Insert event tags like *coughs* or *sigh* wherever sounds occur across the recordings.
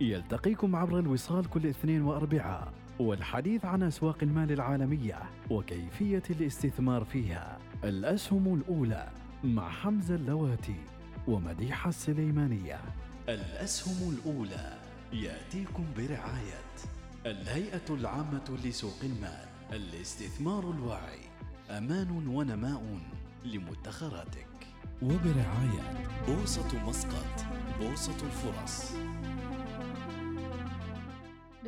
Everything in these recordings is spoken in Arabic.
يلتقيكم عبر الوصال كل اثنين وأربعاء والحديث عن أسواق المال العالمية وكيفية الاستثمار فيها. الأسهم الأولى مع حمزة اللواتي ومديحة السليمانية. الأسهم الأولى يأتيكم برعاية الهيئة العامة لسوق المال الاستثمار الواعي. أمان ونماء لمدخراتك. وبرعاية بورصة مسقط بورصة الفرص.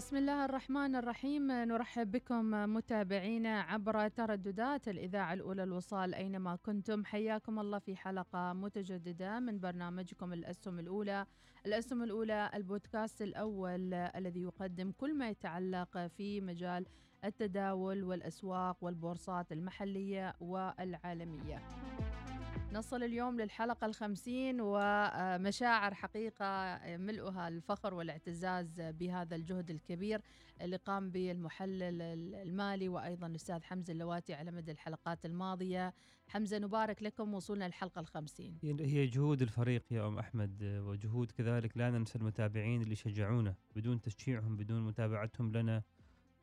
بسم الله الرحمن الرحيم. نرحب بكم متابعينا عبر ترددات الإذاعة الأولى الوصال أينما كنتم. حياكم الله في حلقة متجددة من برنامجكم الأسهم الأولى. الأسهم الأولى البودكاست الأول الذي يقدم كل ما يتعلق في مجال التداول والأسواق والبورصات المحلية والعالمية. نصل اليوم للحلقة الخمسين ومشاعر حقيقة ملؤها الفخر والاعتزاز بهذا الجهد الكبير اللي قام به المحلل المالي وأيضا الأستاذ حمزة اللواتي على مدى الحلقات الماضية. حمزة نبارك لكم وصولنا للحلقة الخمسين. هي جهود الفريق يا أم أحمد آه، وجهود كذلك لا ننسى المتابعين اللي شجعونا بدون تشجيعهم بدون متابعتهم لنا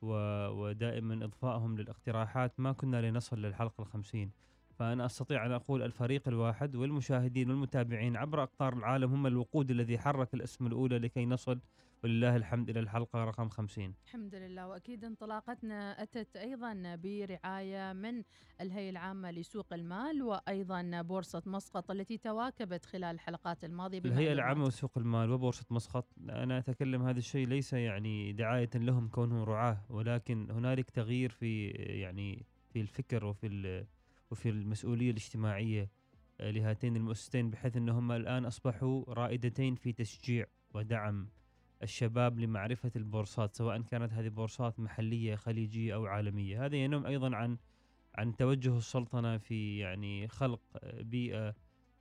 ودائما اضفائهم للاقتراحات. ما كنا لنصل للحلقة الخمسين. فأنا أستطيع أن أقول الفريق الواحد والمشاهدين والمتابعين عبر أقطار العالم هم الوقود الذي حرك الأسم الأولى لكي نصل ولله الحمد إلى الحلقة رقم 50 الحمد لله وأكيد انطلاقتنا أتت أيضا برعاية من الهيئة العامة لسوق المال وأيضا بورصة مسقط التي تواكبت خلال الحلقات الماضية الهيئة بمعلومات. العامة لسوق المال وبورصة مسقط أنا أتكلم هذا الشيء ليس يعني دعاية لهم كونهم رعاة ولكن هنالك تغيير في يعني في الفكر وفي وفي المسؤولية الاجتماعية آه، لهاتين المؤسستين بحيث إنهم الآن أصبحوا رائدتين في تشجيع ودعم الشباب لمعرفة البورصات سواء كانت هذه بورصات محلية خليجية أو عالمية. هذا ينم أيضا عن عن توجه السلطنة في يعني خلق آه، بيئة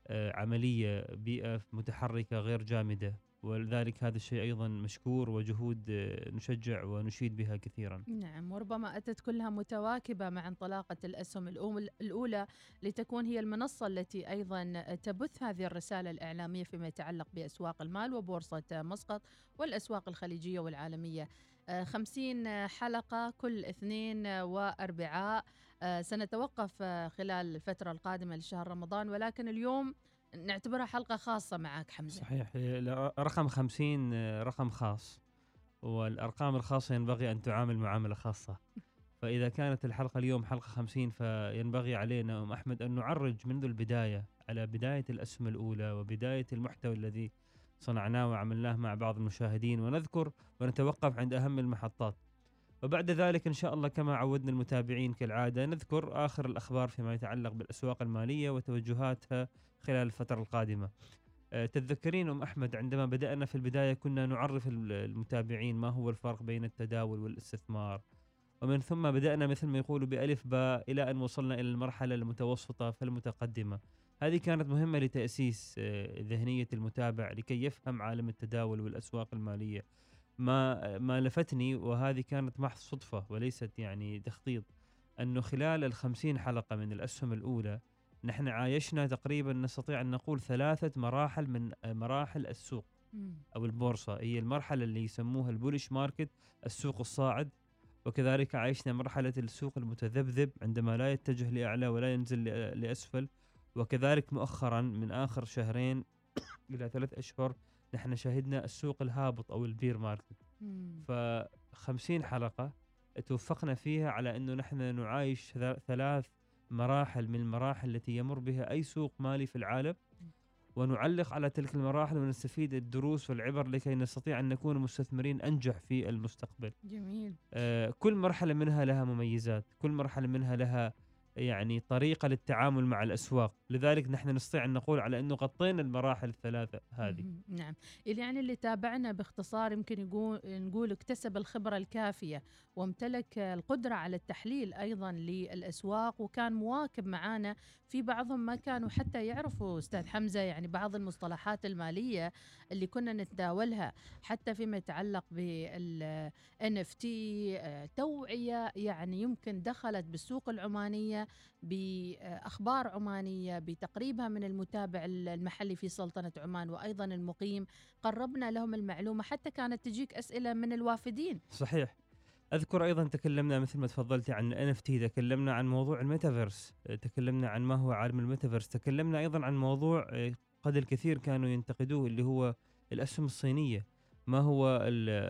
آه، عملية بيئة متحركة غير جامدة. ولذلك هذا الشيء أيضا مشكور وجهود آه، نشجع ونشيد بها كثيرا. نعم وربما أتت كلها متواكبة مع انطلاقة الأسهم الأول- الأولى لتكون هي المنصة التي أيضا تبث هذه الرسالة الإعلامية فيما يتعلق بأسواق المال وبورصة مسقط والأسواق الخليجية والعالمية. آه، خمسين حلقة كل اثنين وأربعاء. آه، سنتوقف خلال الفترة القادمة لشهر رمضان ولكن اليوم نعتبرها حلقة خاصة معك حمزة. صحيح. رقم 50 آه، رقم خاص. والأرقام الخاصة ينبغي أن تعامل معامله خاصة. *laughs* فإذا كانت الحلقة اليوم حلقة 50 فينبغي علينا أم أحمد أن نعرج منذ البداية على بداية الأسهم الأولى وبداية المحتوى الذي صنعناه وعملناه مع بعض المشاهدين ونذكر ونتوقف عند أهم المحطات. وبعد ذلك إن شاء الله كما عودنا المتابعين كالعادة نذكر آخر الأخبار فيما يتعلق بالأسواق المالية وتوجهاتها خلال الفترة القادمة. آه، تتذكرين أم أحمد عندما بدأنا في البداية كنا نعرف ال- المتابعين ما هو الفرق بين التداول والاستثمار. ومن ثم بدأنا مثل ما يقولوا بألف باء إلى أن وصلنا إلى المرحلة المتوسطة فالمتقدمة. هذه كانت مهمة لتأسيس آه، ذهنية المتابع لكي يفهم عالم التداول والأسواق المالية. ما ما لفتني وهذه كانت محض صدفة وليست يعني تخطيط أنه خلال الخمسين حلقة من الأسهم الأولى نحن عايشنا تقريبا نستطيع أن نقول ثلاثة مراحل من مراحل السوق مم. أو البورصة هي المرحلة اللي يسموها ال bullish market السوق الصاعد وكذلك عايشنا مرحلة السوق المتذبذب عندما لا يتجه لأعلى ولا ينزل ل- لأسفل وكذلك مؤخرا من آخر شهرين *coughs* إلى ثلاث أشهر نحن شهدنا السوق الهابط أو ال bear market. ف 50 حلقة توفقنا فيها على إنه نحن نعايش ثلا- ثلاث مراحل من المراحل التي يمر بها أي سوق مالي في العالم ونعلق على تلك المراحل ونستفيد الدروس والعبر لكي نستطيع أن نكون مستثمرين أنجح في المستقبل. جميل آه، كل مرحلة منها لها مميزات، كل مرحلة منها لها يعني طريقة للتعامل مع الأسواق. لذلك نحن نستطيع أن نقول على أنه غطينا المراحل الثلاثة هذه. نعم. يعني اللي تابعنا باختصار يمكن يقول نقول اكتسب الخبرة الكافية وامتلك القدرة على التحليل أيضا للأسواق وكان مواكب معانا في بعضهم ما كانوا حتى يعرفوا أستاذ حمزة يعني بعض المصطلحات المالية اللي كنا نتداولها حتى فيما يتعلق بال NFT آه، توعية يعني يمكن دخلت بالسوق العمانية بأخبار عمانية بتقريبها من المتابع المحلي في سلطنة عمان وأيضا المقيم. قربنا لهم المعلومة حتى كانت تجيك أسئلة من الوافدين. صحيح. أذكر أيضا تكلمنا مثل ما تفضلتي عن NFT تكلمنا عن موضوع الميتافيرس تكلمنا عن ما هو عالم الميتافيرس تكلمنا أيضا عن موضوع آه، قد الكثير كانوا ينتقدوه اللي هو الأسهم الصينية. ما هو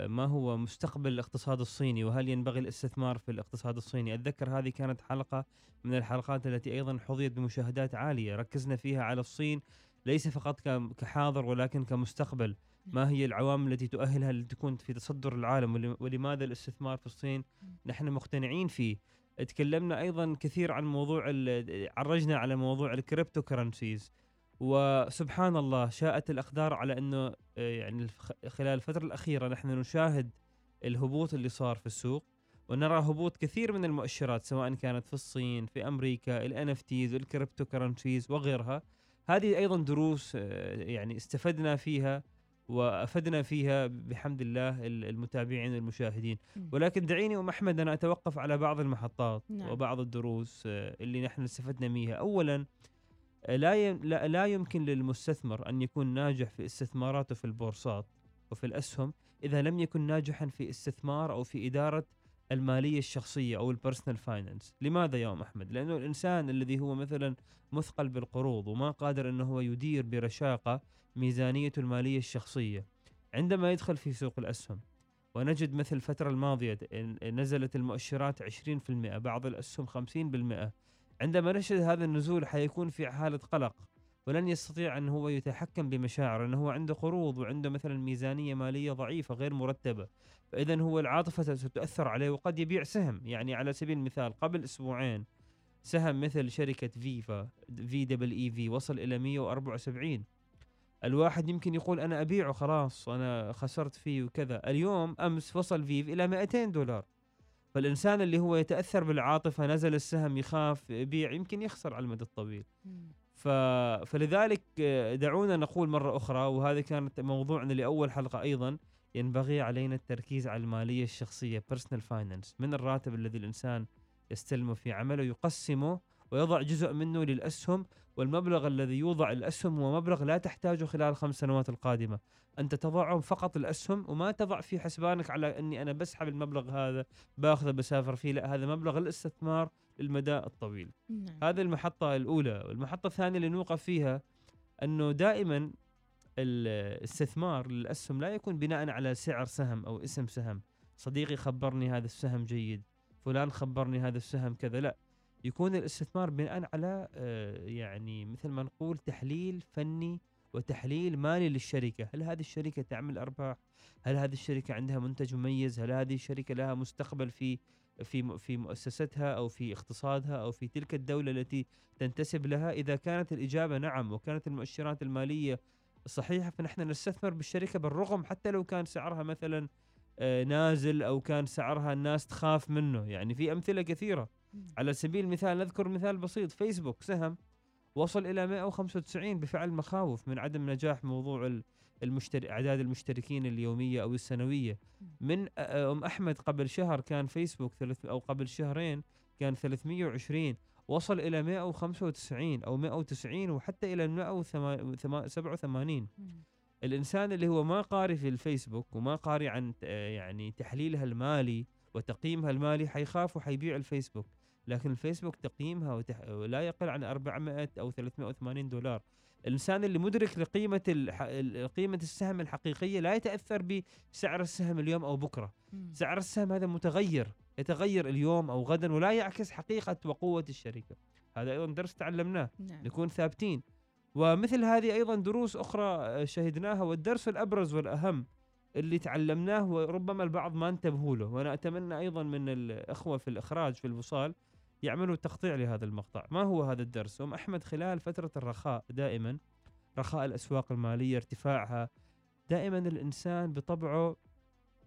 ما هو مستقبل الاقتصاد الصيني؟ وهل ينبغي الاستثمار في الاقتصاد الصيني؟ أتذكر هذه كانت حلقة من الحلقات التي أيضا حظيت بمشاهدات عالية. ركزنا فيها على الصين ليس فقط كحاضر ولكن كمستقبل. ما هي العوامل التي تؤهلها لتكون في تصدر العالم؟ ول- ولماذا الاستثمار في الصين؟ نحن مقتنعين فيه. تكلمنا أيضا كثير عن موضوع عرجنا على موضوع ال cryptocurrencies وسبحان الله شاءت الاقدار على إنه آه، يعني خلال الفترة الأخيرة نحن نشاهد الهبوط اللي صار في السوق ونرى هبوط كثير من المؤشرات سواء كانت في الصين في أمريكا ال NFTs ال cryptocurrencies وغيرها هذه أيضا دروس آه، يعني استفدنا فيها وأفدنا فيها بحمد الله ال- المتابعين والمشاهدين. ولكن دعيني أم أحمد أنا أتوقف على بعض المحطات نعم. وبعض الدروس آه، اللي نحن استفدنا منها اولا لا لا يمكن للمستثمر أن يكون ناجح في استثماراته في البورصات وفي الأسهم إذا لم يكن ناجحا في استثمار أو في إدارة المالية الشخصية أو ال personal finance لماذا يا أم أحمد؟ لأنه الإنسان الذي هو مثلا مثقل بالقروض وما قادر إنه هو يدير برشاقة ميزانيته المالية الشخصية. عندما يدخل في سوق الأسهم ونجد مثل الفترة الماضية إن- نزلت المؤشرات 20% بعض الأسهم 50% عندما نشهد هذا النزول حيكون في حالة قلق ولن يستطيع أن هو يتحكم بمشاعره أنه هو عنده قروض وعنده مثلا ميزانية مالية ضعيفة غير مرتبة. فإذا هو العاطفة ستؤثر عليه وقد يبيع سهم. يعني على سبيل المثال قبل أسبوعين سهم مثل شركة فيفا في double E V وصل إلى 174 الواحد يمكن يقول أنا أبيعه خلاص أنا خسرت فيه وكذا. اليوم أمس وصل فيف إلى 200 دولار. فالإنسان اللي هو يتأثر بالعاطفة نزل السهم يخاف يبيع يمكن يخسر على المدى الطويل. ف... فلذلك آه، دعونا نقول مرة أخرى وهذا كانت موضوعنا لأول حلقة أيضا ينبغي علينا التركيز على المالية الشخصية personal finance من الراتب الذي الإنسان يستلمه في عمله يقسمه ويضع جزء منه للأسهم والمبلغ الذي يوضع الأسهم هو مبلغ لا تحتاجه خلال الخمس سنوات القادمة. أنت تضعه فقط الأسهم وما تضع في حسبانك على أني أنا بسحب المبلغ هذا باخذه بسافر فيه لا هذا مبلغ الاستثمار للمدى الطويل. نعم. هذه المحطة الأولى. والمحطة الثانية اللي نوقف فيها أنه دائما الاستثمار للأسهم لا يكون بناء على سعر سهم أو اسم سهم. صديقي خبرني هذا السهم جيد فلان خبرني هذا السهم كذا لا. يكون الاستثمار بناء على آه، يعني مثل ما نقول تحليل فني وتحليل مالي للشركة. هل هذه الشركة تعمل أرباح؟ هل هذه الشركة عندها منتج مميز؟ هل هذه الشركة لها مستقبل في في في مؤسستها أو في اقتصادها أو في تلك الدولة التي تنتسب لها؟ إذا كانت الإجابة نعم وكانت المؤشرات المالية صحيحة فنحن نستثمر بالشركة بالرغم حتى لو كان سعرها مثلا آه، نازل أو كان سعرها الناس تخاف منه. يعني في أمثلة كثيرة. على سبيل المثال نذكر مثال بسيط. فيسبوك سهم وصل إلى 195 بفعل مخاوف من عدم نجاح موضوع ال- المشتري أعداد المشتركين اليومية أو السنوية. من أ- أم أحمد قبل شهر كان فيسبوك ثلاث أو قبل شهرين كان 320 وصل إلى 195 أو 190 وحتى إلى 187 مم. الإنسان اللي هو ما قاري في الفيسبوك وما قاري عن ت- يعني تحليلها المالي وتقييمها المالي حيخاف وحيبيع الفيسبوك. لكن الفيسبوك تقييمها وتح... لا يقل عن 400 أو 380 دولار الإنسان اللي مدرك لقيمة. ال- قيمة السهم الحقيقية لا يتأثر بسعر السهم اليوم أو بكرة مم. سعر السهم هذا متغير يتغير اليوم أو غدا ولا يعكس حقيقة وقوة الشركة هذا أيضا درس تعلمناه نعم. نكون ثابتين ومثل هذه أيضا دروس أخرى آه، شهدناها والدرس الأبرز والأهم اللي تعلمناه وربما البعض ما انتبهوا له وأنا أتمنى أيضا من الأخوة في الإخراج في الوصال يعملوا تقطيع لهذا المقطع. ما هو هذا الدرس؟ أم أحمد خلال فترة الرخاء دائما رخاء الأسواق المالية ارتفاعها دائما الإنسان بطبعه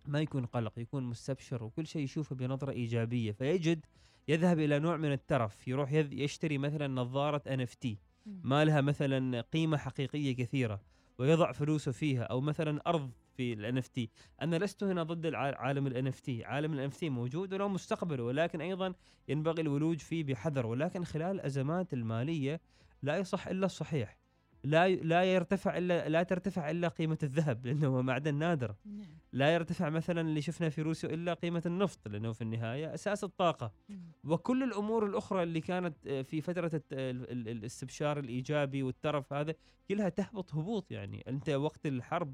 ما يكون قلق يكون مستبشر وكل شيء يشوفه بنظرة إيجابية. فيجد يذهب إلى نوع من الترف يروح يشتري مثلا نظارة NFT. ما لها مثلا قيمة حقيقية كثيرة ويضع فلوسه فيها أو مثلا أرض في ال NFT أنا لست هنا ضد عالم ال NFT عالم ال NFT موجود وله مستقبله ولكن أيضا ينبغي الولوج فيه بحذر. ولكن خلال الأزمات المالية لا يصح إلا الصحيح. لا لا يرتفع إلا لا ترتفع إلا قيمة الذهب لأنه هو معدن نادر. نعم. لا يرتفع مثلا اللي شفنا في روسيا إلا قيمة النفط لأنه في النهاية أساس الطاقة. مم. وكل الأمور الأخرى اللي كانت آه، في فترة الاستبشار الإيجابي والترف هذا كلها تهبط هبوط يعني. أنت وقت الحرب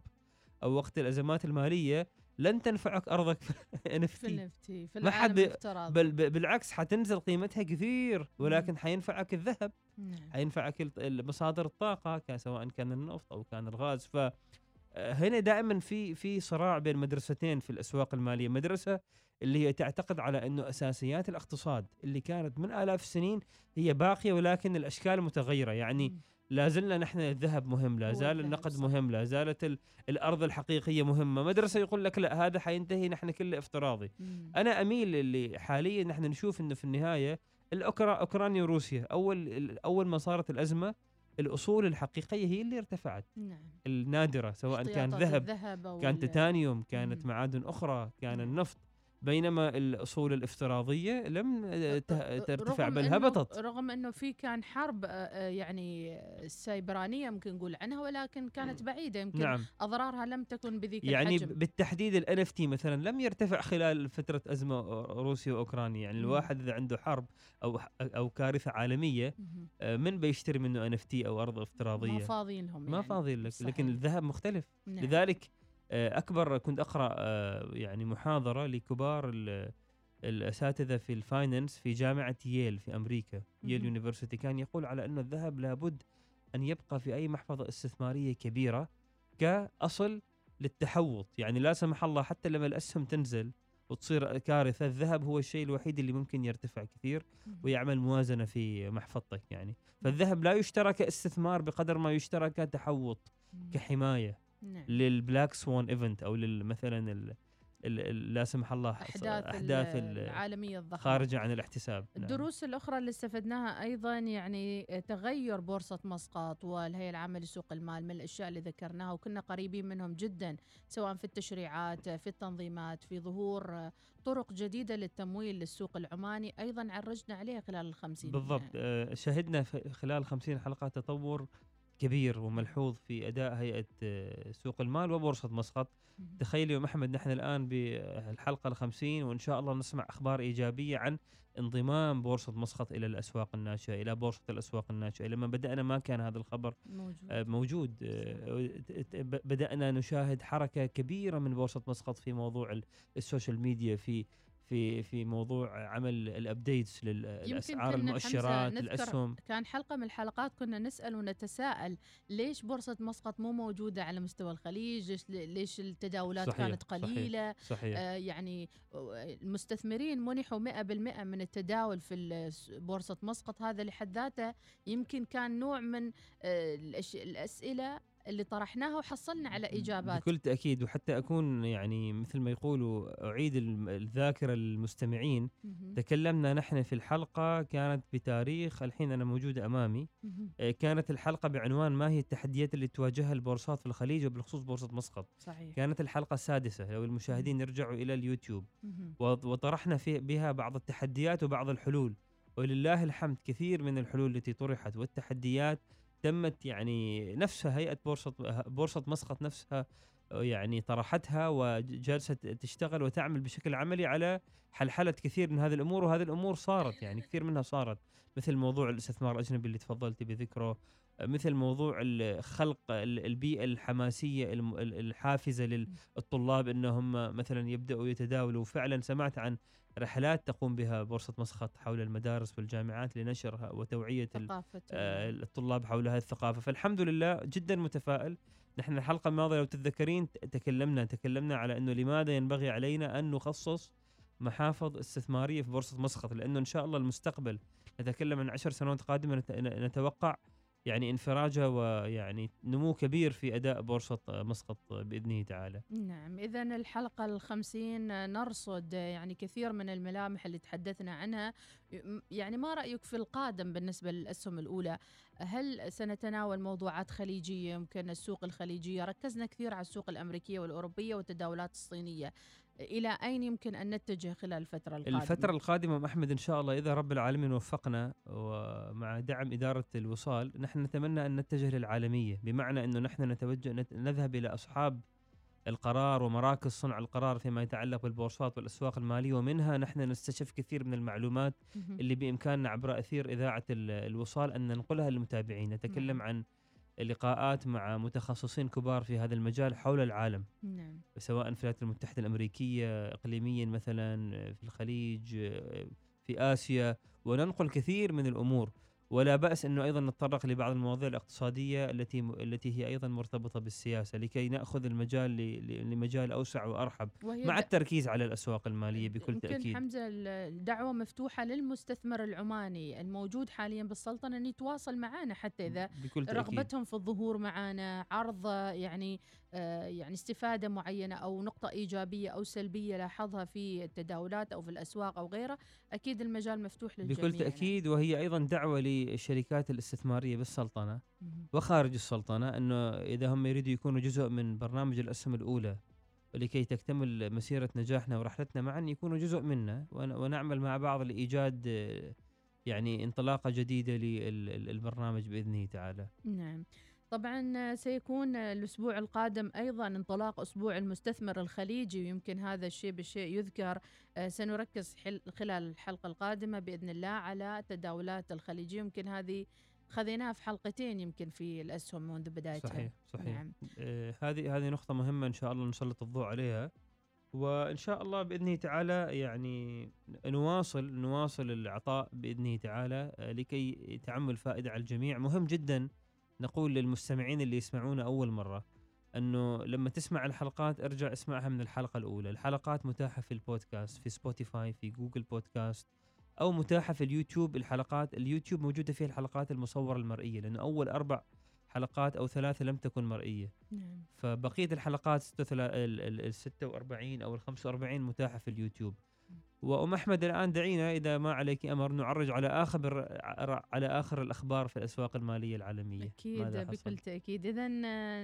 أو وقت الأزمات المالية لن تنفعك أرضك في *laughs* في NFT في ما حد- بل بالعكس حتنزل قيمتها كثير ولكن حينفعك الذهب. نعم. حينفعك مصادر الطاقة سواء كان النفط أو كان الغاز. ف آه، هنا دائما في في صراع بين مدرستين في الأسواق المالية. مدرسة اللي هي تعتقد على أنه أساسيات الاقتصاد اللي كانت من آلاف السنين هي باقية ولكن الأشكال متغيرة. يعني. لا زلنا نحن الذهب مهم لا زال النقد. مهم لا زالت ال- الأرض الحقيقية مهمة مدرسة يقول لك لا هذا حينتهي نحن كله افتراضي مم. أنا أميل اللي حاليا نحن نشوف إنه في النهاية الأوكرا أوكرانيا وروسيا أول ال- أول ما صارت الأزمة الأصول الحقيقية هي اللي ارتفعت نعم النادرة سواء كان ذهب كان تيتانيوم كانت مم. معادن أخرى كان نعم. النفط بينما الأصول الافتراضية لم ترتفع بل هبطت رغم إنه في كان حرب آه، آه، يعني سيبرانيه ممكن نقول عنها ولكن كانت بعيدة يمكن نعم أضرارها لم تكن بذيك يعني الحجم بالتحديد ال NFT مثلا لم يرتفع خلال فترة أزمة روسيا وأوكرانيا يعني. الواحد إذا عنده حرب أو أو كارثة عالمية. آه، من بيشتري منه NFT أو أرض افتراضية ما فاضيين لهم ما يعني. فاضي لك صحيح. لكن الذهب مختلف نعم. لذلك أكبر كنت أقرأ آه، يعني محاضرة لكبار ال- الأساتذة في ال finance في جامعة ييل في أمريكا ييل. University كان يقول على إنه الذهب لابد أن يبقى في أي محفظة استثمارية كبيرة كأصل للتحوط يعني لا سمح الله حتى لما الأسهم تنزل وتصير كارثة الذهب هو الشيء الوحيد اللي ممكن يرتفع كثير. ويعمل موازنة في محفظتك يعني فالذهب لا يشترى كاستثمار بقدر ما يشترى كتحوط. كحماية نعم. لل black swan event أو مثلا لا سمح الله أحداث, ال- العالمية الضخمة. خارجه عن الاحتساب. نعم. الدروس الأخرى اللي استفدناها أيضا يعني تغير بورصة مسقط والهيئة العامة لسوق المال من الأشياء اللي ذكرناها وكنا قريبين منهم جدا سواء في التشريعات في التنظيمات في ظهور طرق جديدة للتمويل للسوق العماني أيضا عرجنا عليها خلال الخمسين. بالضبط. آه، شهدنا خلال 50 حلقة تطور كبير وملحوظ في أداء هيئة آه، سوق المال وبورصة مسقط. مهم. تخيلي أم أحمد نحن الآن بالحلقة الخمسين وإن شاء الله نسمع أخبار إيجابية عن انضمام بورصة مسقط إلى الأسواق الناشئة إلى بورصة الأسواق الناشئة. لما بدأنا ما كان هذا الخبر موجود. آه، موجود. آه، ت- ت- ب- بدأنا نشاهد حركة كبيرة من بورصة مسقط في موضوع ال- ال social media في في في موضوع عمل الابديتس للاسعار المؤشرات الأسهم. كان حلقة من الحلقات كنا نسأل ونتساءل ليش بورصة مسقط مو موجودة على مستوى الخليج؟ ليش, التداولات صحيح، كانت صحيح. قليلة؟ صحيح. آه، يعني المستثمرين منحوا 100% من التداول في بورصة مسقط هذا لحد ذاته. يمكن كان نوع من آه، الأسئلة اللي طرحناها وحصلنا على إجابات. بكل تأكيد وحتى أكون يعني مثل ما يقولوا أعيد الذاكرة للمستمعين. تكلمنا نحن في الحلقة كانت بتاريخ الحين أنا موجوده أمامي. آه، كانت الحلقة بعنوان ما هي التحديات اللي تواجهها البورصات في الخليج وبالخصوص بورصة مسقط. صحيح. كانت الحلقة السادسة لو المشاهدين يرجعوا إلى اليوتيوب. وطرحنا في بها بعض التحديات وبعض الحلول. ولله الحمد كثير من الحلول التي طرحت والتحديات تمت يعني نفسها هيئة بورصة بورصة مسقط نفسها يعني طرحتها وجالسة تشتغل وتعمل بشكل عملي على حلحلة كثير من هذه الأمور وهذه الأمور صارت يعني كثير منها صارت. مثل موضوع الاستثمار الأجنبي اللي تفضلت بذكره مثل موضوع خلق ال- البيئة الحماسية الحافزة للطلاب إنهم مثلا يبدأوا يتداولوا. وفعلا سمعت عن رحلات تقوم بها بورصة مسقط حول المدارس والجامعات لنشرها وتوعية ال- ثقافة آه، ال- الطلاب حول هذه الثقافة. فالحمد لله جدا متفائل. نحن الحلقة الماضية لو تتذكرين تكلمنا تكلمنا على إنه لماذا ينبغي علينا أن نخصص محافظ استثمارية في بورصة مسقط لأنه إن شاء الله المستقبل نتكلم عن عشر سنوات قادمة نت- نتوقع يعني انفراجه ويعني نمو كبير في أداء بورصة مسقط بإذنه تعالى. نعم إذا الحلقة الخمسين نرصد يعني كثير من الملامح اللي تحدثنا عنها. يعني ما رأيك في القادم بالنسبة للأسهم الأولى؟ هل سنتناول موضوعات خليجية؟ يمكن السوق الخليجية. ركزنا كثير على السوق الأمريكية والأوروبية والتداولات الصينية. إلى أين يمكن أن نتجه خلال الفترة القادمة الفترة القادمة أم أحمد إن شاء الله إذا رب العالمين وفقنا ومع دعم إدارة الوصال نحن نتمنى أن نتجه للعالمية بمعنى أنه نحن نتوجه نت- نذهب إلى أصحاب القرار ومراكز صنع القرار فيما يتعلق بالبورصات والأسواق المالية ومنها نحن نستشف كثير من المعلومات. اللي بإمكاننا عبر أثير إذاعة ال- الوصال أن ننقلها للمتابعين نتكلم نعم. عن لقاءات مع متخصصين كبار في هذا المجال حول العالم. نعم. سواء في الولايات المتحدة الأمريكية إقليميا مثلا في الخليج في آسيا وننقل كثير من الأمور. ولا بأس أنه أيضا نتطرق لبعض المواضيع الاقتصادية التي التي هي أيضا مرتبطة بالسياسة لكي نأخذ المجال ل- ل- لمجال أوسع وأرحب مع التركيز على الأسواق المالية بكل يمكن تأكيد. حمزة الدعوة مفتوحة للمستثمر العماني الموجود حاليا بالسلطنة أن يتواصل معنا حتى إذا بكل تأكيد. رغبتهم في الظهور معنا عرض يعني يعني استفادة معينة أو نقطة إيجابية أو سلبية لاحظها في التداولات أو في الأسواق أو غيرها أكيد المجال مفتوح للجميع بكل تأكيد وهي أيضا دعوة للشركات الاستثمارية بالسلطنة. وخارج السلطنة أنه إذا هم يريدوا يكونوا جزء من برنامج الأسهم الأولى ولكي تكتمل مسيرة نجاحنا ورحلتنا معا يكونوا جزء منا ون- ونعمل مع بعض لإيجاد آه، يعني انطلاقة جديدة للبرنامج بإذنه تعالى. نعم. طبعا سيكون الأسبوع القادم أيضا انطلاق أسبوع المستثمر الخليجي ويمكن هذا الشيء بالشيء يذكر. آه، سنركز خلال الحلقة القادمة بإذن الله على تداولات الخليجية. يمكن هذه خذيناها في حلقتين يمكن في الأسهم منذ بدايتها. صحيح صحيح. نعم. آه، هذه هذه نقطة مهمة إن شاء الله نسلط الضوء عليها. وإن شاء الله بإذنه تعالى يعني نواصل نواصل العطاء بإذنه تعالى آه، لكي تعم الفائدة على الجميع. مهم جدا نقول للمستمعين اللي يسمعونا أول مرة أنه لما تسمع الحلقات ارجع اسمعها من الحلقة الأولى. الحلقات متاحة في البودكاست في سبوتيفاي في جوجل بودكاست أو متاحة في اليوتيوب. الحلقات اليوتيوب موجودة فيها الحلقات المصورة المرئية لأنه أول أربع حلقات أو ثلاثة لم تكن مرئية. نعم. فبقية الحلقات 46 ال- ال- ال 46 أو ال 45 متاحة في اليوتيوب. وأم أحمد الآن دعينا إذا ما عليك أمر نعرج على آخر على آخر الأخبار في الأسواق المالية العالمية أكيد؟ بكل تأكيد إذا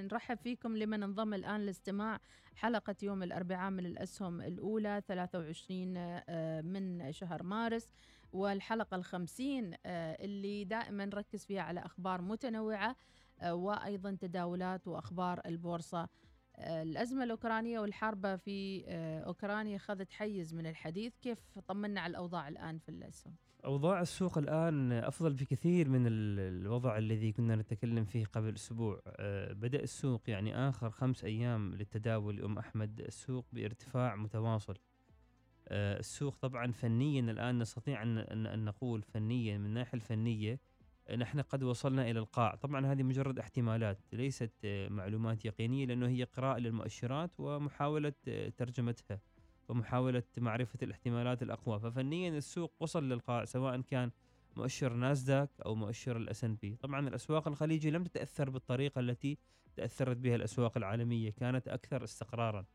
نرحب فيكم لمن انضم الآن لاستماع حلقة يوم الأربعاء من الأسهم الأولى 23 آه، من شهر مارس والحلقة الخمسين آه، اللي دائما نركز فيها على أخبار متنوعة آه، وأيضا تداولات وأخبار البورصة آه، الأزمة الأوكرانية والحرب في آه، أوكرانيا أخذت حيز من الحديث. كيف طمنا على الأوضاع الآن في الأسهم؟ أوضاع السوق الآن أفضل بكثير من ال- الوضع الذي كنا نتكلم فيه قبل أسبوع. أه، بدأ السوق يعني آخر خمس أيام للتداول ام أحمد السوق بارتفاع متواصل. أه، السوق طبعا فنيا الآن نستطيع أن نقول فنيا من الناحية الفنية أه، نحن قد وصلنا إلى القاع. طبعا هذه مجرد احتمالات ليست أه، معلومات يقينية لأنه هي قراءة للمؤشرات ومحاولة أه، ترجمتها ومحاولة معرفة الاحتمالات الأقوى. ففنيا السوق وصل للقاع سواء كان مؤشر ناسداك أو مؤشر ال S&P طبعا الأسواق الخليجية لم تتأثر بالطريقة التي تأثرت بها الأسواق العالمية كانت أكثر استقرارا.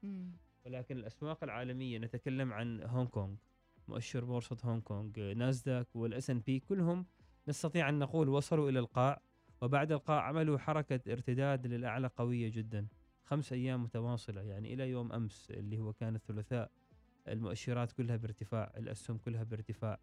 ولكن الأسواق العالمية نتكلم عن هونغ كونغ مؤشر بورصة هونغ كونغ ناسداك وال S&P كلهم نستطيع أن نقول وصلوا إلى القاع وبعد القاع عملوا حركة ارتداد للأعلى قوية جدا. خمس أيام متواصلة يعني إلى يوم أمس اللي هو كان الثلاثاء المؤشرات كلها بارتفاع الأسهم كلها بارتفاع.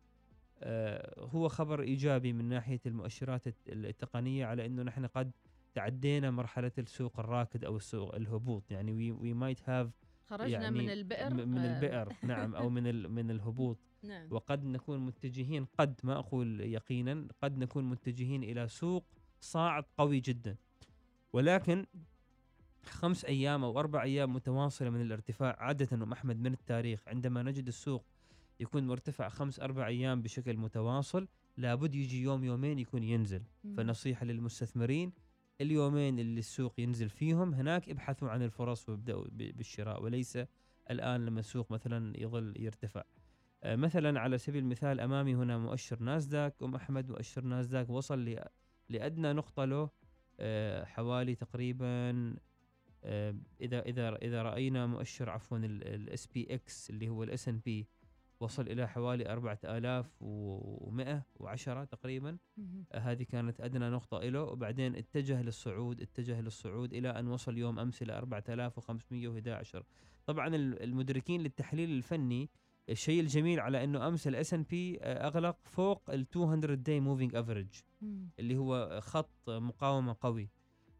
آه هو خبر إيجابي من ناحية المؤشرات الت- التقنية على أنه نحن قد تعدينا مرحلة السوق الراكد أو السوق الهبوط. يعني we, we might have خرجنا يعني من البئر من آه، البئر. نعم أو من من الهبوط. نعم. وقد نكون متجهين قد ما أقول يقينا قد نكون متجهين إلى سوق صاعد قوي جدا. ولكن خمس أيام أو أربع أيام متواصلة من الارتفاع عادة أم أحمد من التاريخ عندما نجد السوق يكون مرتفع خمس أربع أيام بشكل متواصل لابد يجي يوم يومين يكون ينزل. مم. فنصيحة للمستثمرين اليومين اللي السوق ينزل فيهم هناك ابحثوا عن الفرص وابدأوا بالشراء وليس الآن لما السوق مثلا يظل يرتفع. مثلا على سبيل المثال أمامي هنا مؤشر ناسداك أم أحمد مؤشر ناسداك وصل لأدنى نقطة له آه، حوالي تقريبا آه، إذا إذا إذا رأينا مؤشر عفوا ال SPX اللي هو ال S&P وصل إلى حوالي 4110 تقريبا. آه، هذه كانت أدنى نقطة له وبعدين اتجه للصعود اتجه للصعود إلى أن وصل يوم أمس إلى 4511 طبعا ال- المدركين للتحليل الفني الشيء الجميل على إنه أمس ال S&P أغلق فوق ال 200 day moving average. اللي هو خط مقاومة قوي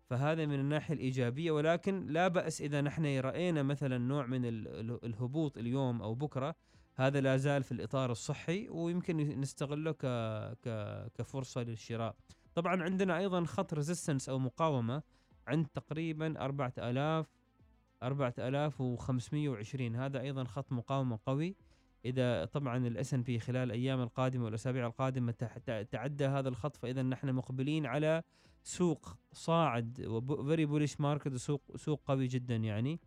فهذا من الناحية الإيجابية ولكن لا بأس إذا نحن رأينا مثلا نوع من ال- ال- الهبوط اليوم أو بكرة هذا لا زال في الإطار الصحي ويمكن نستغله ك ك كفرصة للشراء. طبعا عندنا أيضا خط resistance أو مقاومة عند تقريبا 4000 4520 هذا أيضا خط مقاومة قوي إذا طبعا ال S&P خلال الأيام القادمة والأسابيع القادمة تح- تع- تعدى هذا الخط فاذا نحن مقبلين على سوق صاعد very bullish market سوق سوق قوي جدا يعني.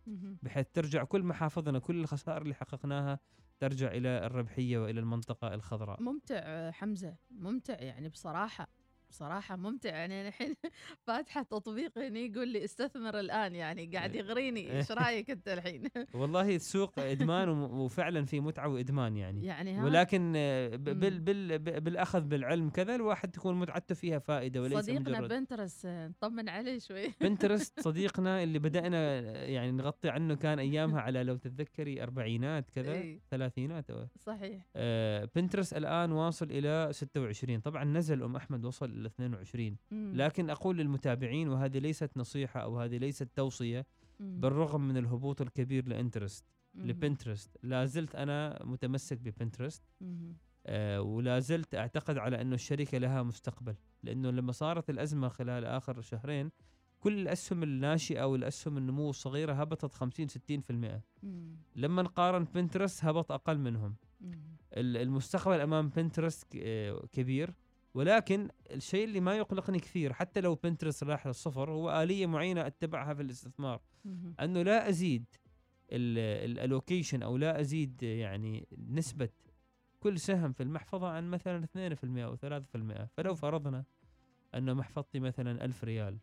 بحيث ترجع كل محافظنا كل الخسائر اللي حققناها ترجع إلى الربحية وإلى المنطقة الخضراء. ممتع حمزة ممتع يعني بصراحة. بصراحة ممتع يعني الحين *laughs* فاتحة تطبيق هنا يقول لي استثمر الآن يعني قاعد يغريني إيش رأيك أنت الحين؟ *laughs* والله السوق إدمان وم- وفعلا في متعة وإدمان يعني. يعني ها؟ ولكن. بال بال ب- بالأخذ بالعلم كذا الواحد تكون متعته فيها فائدة وليس صديقنا مجرد. بنترس نطمن عليه شوي. *laughs* بنترست صديقنا اللي بدأنا يعني نغطي عنه كان أيامها على لو تتذكري أربعينات كذا إيه. ثلاثينات أو- صحيح. آه بنترست الآن واصل إلى 26 طبعا نزل أم أحمد وصل إلى 22 مم. لكن أقول للمتابعين وهذه ليست نصيحة أو هذه ليست توصية مم. بالرغم من الهبوط الكبير لإنترست مم. لبنترست لا زلت أنا متمسك ببنترست. آه ولا زلت أعتقد على أنه الشركة لها مستقبل لأنه لما صارت الأزمة خلال آخر شهرين كل الأسهم الناشئة والأسهم النمو الصغيرة هبطت 50 60% مم. لما نقارن بنترست هبط أقل منهم مم. ال- المستقبل أمام بنترست آه، كبير ولكن الشيء اللي ما يقلقني كثير حتى لو بنترست راح للصفر هو آلية معينة أتبعها في الاستثمار. أنه لا أزيد ال allocation أو لا أزيد يعني نسبة كل سهم في المحفظة عن مثلا 2% أو 3% فلو فرضنا أنه محفظتي مثلا 1000 ريال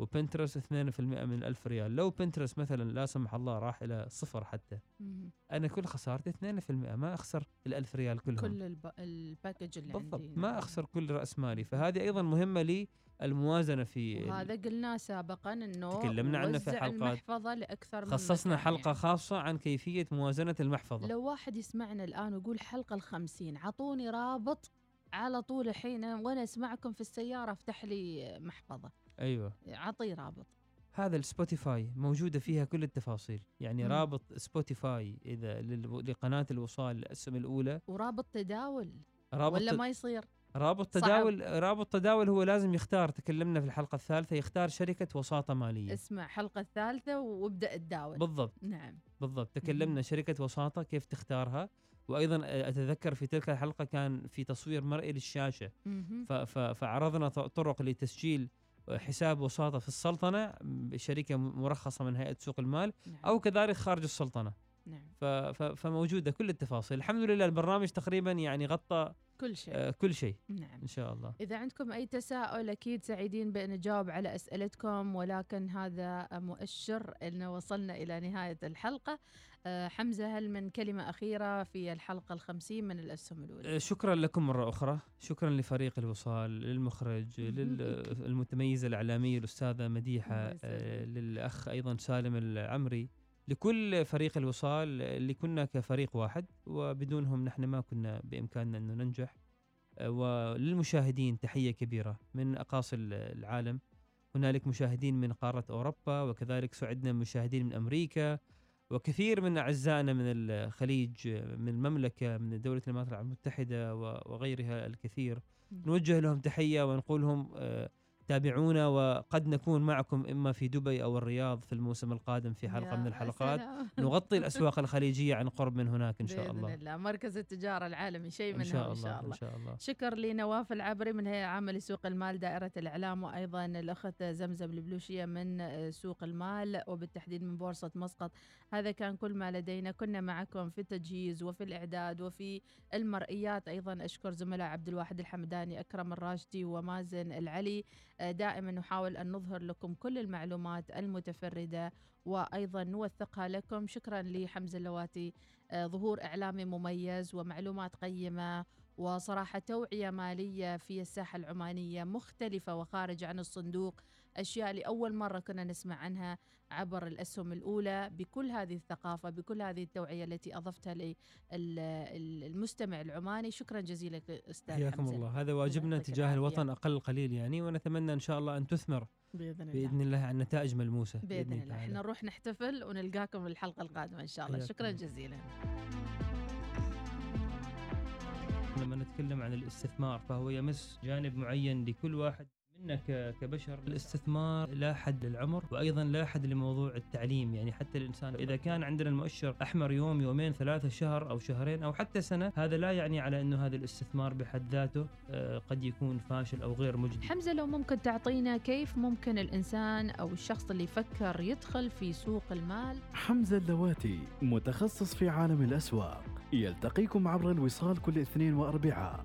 وبنترست 2% من 1000 ريال لو بنترست مثلا لا سمح الله راح إلى صفر حتى مم. أنا كل خسارتي 2% ما أخسر ال 1000 ريال كلهم كل الب... ال package اللي بالضبط عندي ما نعم. أخسر كل رأس مالي فهذه أيضا مهمة لي الموازنة في وهذا قلناه سابقا إنه تكلمنا عنه في حلقات. المحفظة لأكثر من خصصنا حلقة يعني. خاصة عن كيفية موازنة المحفظة لو واحد يسمعنا الآن ويقول حلقة الخمسين عطوني رابط على طول الحين وأنا أسمعكم في السيارة افتح لي محفظة أيوة. عطي رابط. هذا السبوتيفاي موجودة فيها كل التفاصيل. يعني مم. رابط سبوتيفاي إذا لقناة الوصال الأسهم الأولى. ورابط تداول. رابط ولا ما يصير. رابط صعب. تداول رابط تداول هو لازم يختار. تكلمنا في الحلقة الثالثة يختار شركة وساطة مالية. اسمع حلقة الثالثة وابدأ تداول. بالضبط. نعم. بالضبط. تكلمنا شركة وساطة كيف تختارها. وأيضا أتذكر في تلك الحلقة كان في تصوير مرئي ف- فعرضنا طرق لتسجيل حساب وساطة في السلطنة بشركة م- مرخصة من هيئة سوق المال نعم. أو كذلك خارج السلطنة نعم. ف- ف- فموجودة كل التفاصيل. الحمد لله البرنامج تقريبا يعني غطى كل شيء. آه، كل شيء نعم. إن شاء الله. إذا عندكم أي تساؤل أكيد سعيدين بأن نجاوب على أسئلتكم ولكن هذا مؤشر أن وصلنا إلى نهاية الحلقة. آه، حمزة هل من كلمة أخيرة في الحلقة الخمسين من الأسهم الأولى؟ آه، شكرا لكم مرة أخرى. شكرا لفريق الوصال للمخرج للمتميزة الإعلامية الأستاذة مديحة الله يسعدك. آه، للأخ أيضا سالم العمري. لكل فريق الوصال اللي كنا كفريق واحد وبدونهم نحن ما كنا بإمكاننا أنه ننجح. آه، وللمشاهدين تحية كبيرة من أقاصي العالم. هنالك مشاهدين من قارة أوروبا وكذلك سعدنا مشاهدين من أمريكا وكثير من أعزائنا من الخليج من المملكة من دولة الإمارات العربية المتحدة وغيرها الكثير. نوجه لهم تحية ونقول لهم آه، تابعونا وقد نكون معكم إما في دبي أو الرياض في الموسم القادم في حلقة يا من الحلقات. سلام. *laughs* نغطي الأسواق الخليجية عن قرب من هناك إن شاء بإذن الله. الله. مركز التجارة العالمي شيء إن منها شاء إن شاء الله الله. ان شاء الله. شكر لنواف العبري من هيئة عامة لسوق المال دائرة الإعلام وأيضا الأخت زمزم البلوشية من سوق المال وبالتحديد من بورصة مسقط. هذا كان كل ما لدينا. كنا معكم في التجهيز وفي الإعداد وفي المرئيات. أيضا أشكر زملاء عبد الواحد الحمداني أكرم الراشدي ومازن العلي. دائما نحاول أن نظهر لكم كل المعلومات المتفردة وأيضا نوثقها لكم. شكرا لحمزة اللواتي آه، ظهور إعلامي مميز ومعلومات قيمة وصراحة توعية مالية في الساحة العمانية مختلفة وخارج عن الصندوق. أشياء لأول مرة كنا نسمع عنها عبر الأسهم الأولى بكل هذه الثقافة بكل هذه التوعية التي أضفتها للمستمع العماني شكرا جزيلا أستاذ حياكم. الله هذا واجبنا تجاه. الوطن أقل قليل يعني ونتمنى إن شاء الله أن تثمر بإذن الله بإذن الله عن نتائج ملموسة بإذن الله تعالى. إحنا نروح نحتفل ونلقاكم الحلقة القادمة إن شاء الله شكرا الله. جزيلا لما نتكلم عن الاستثمار فهو يمس جانب معين لكل واحد منا ك- كبشر الاستثمار لا حد للعمر وأيضا لا حد لموضوع التعليم. يعني حتى الإنسان إذا كان عندنا المؤشر أحمر يوم يومين ثلاثة شهر أو شهرين أو حتى سنة هذا لا يعني على إنه هذا الاستثمار بحد ذاته آه، قد يكون فاشل أو غير مجدي. حمزة لو ممكن تعطينا كيف ممكن الإنسان أو الشخص اللي يفكر يدخل في سوق المال؟ حمزة اللواتي متخصص في عالم الأسواق. يلتقيكم عبر الوصال كل اثنين وأربعاء